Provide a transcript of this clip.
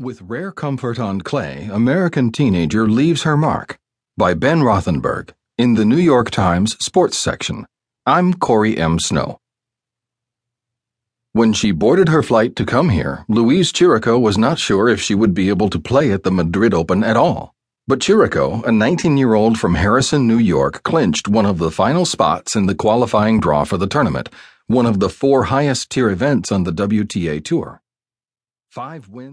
With Rare Comfort on Clay, American Teenager Leaves Her Mark by Ben Rothenberg in the New York Times Sports section. I'm Corey M. Snow. When she boarded her flight to come here, Louisa Chirico was not sure if she would be able to play at the Madrid Open at all. But Chirico, a 19 year old from Harrison, New York, clinched one of the final spots in the qualifying draw for the tournament, one of the four highest tier events on the WTA Tour. Five wins.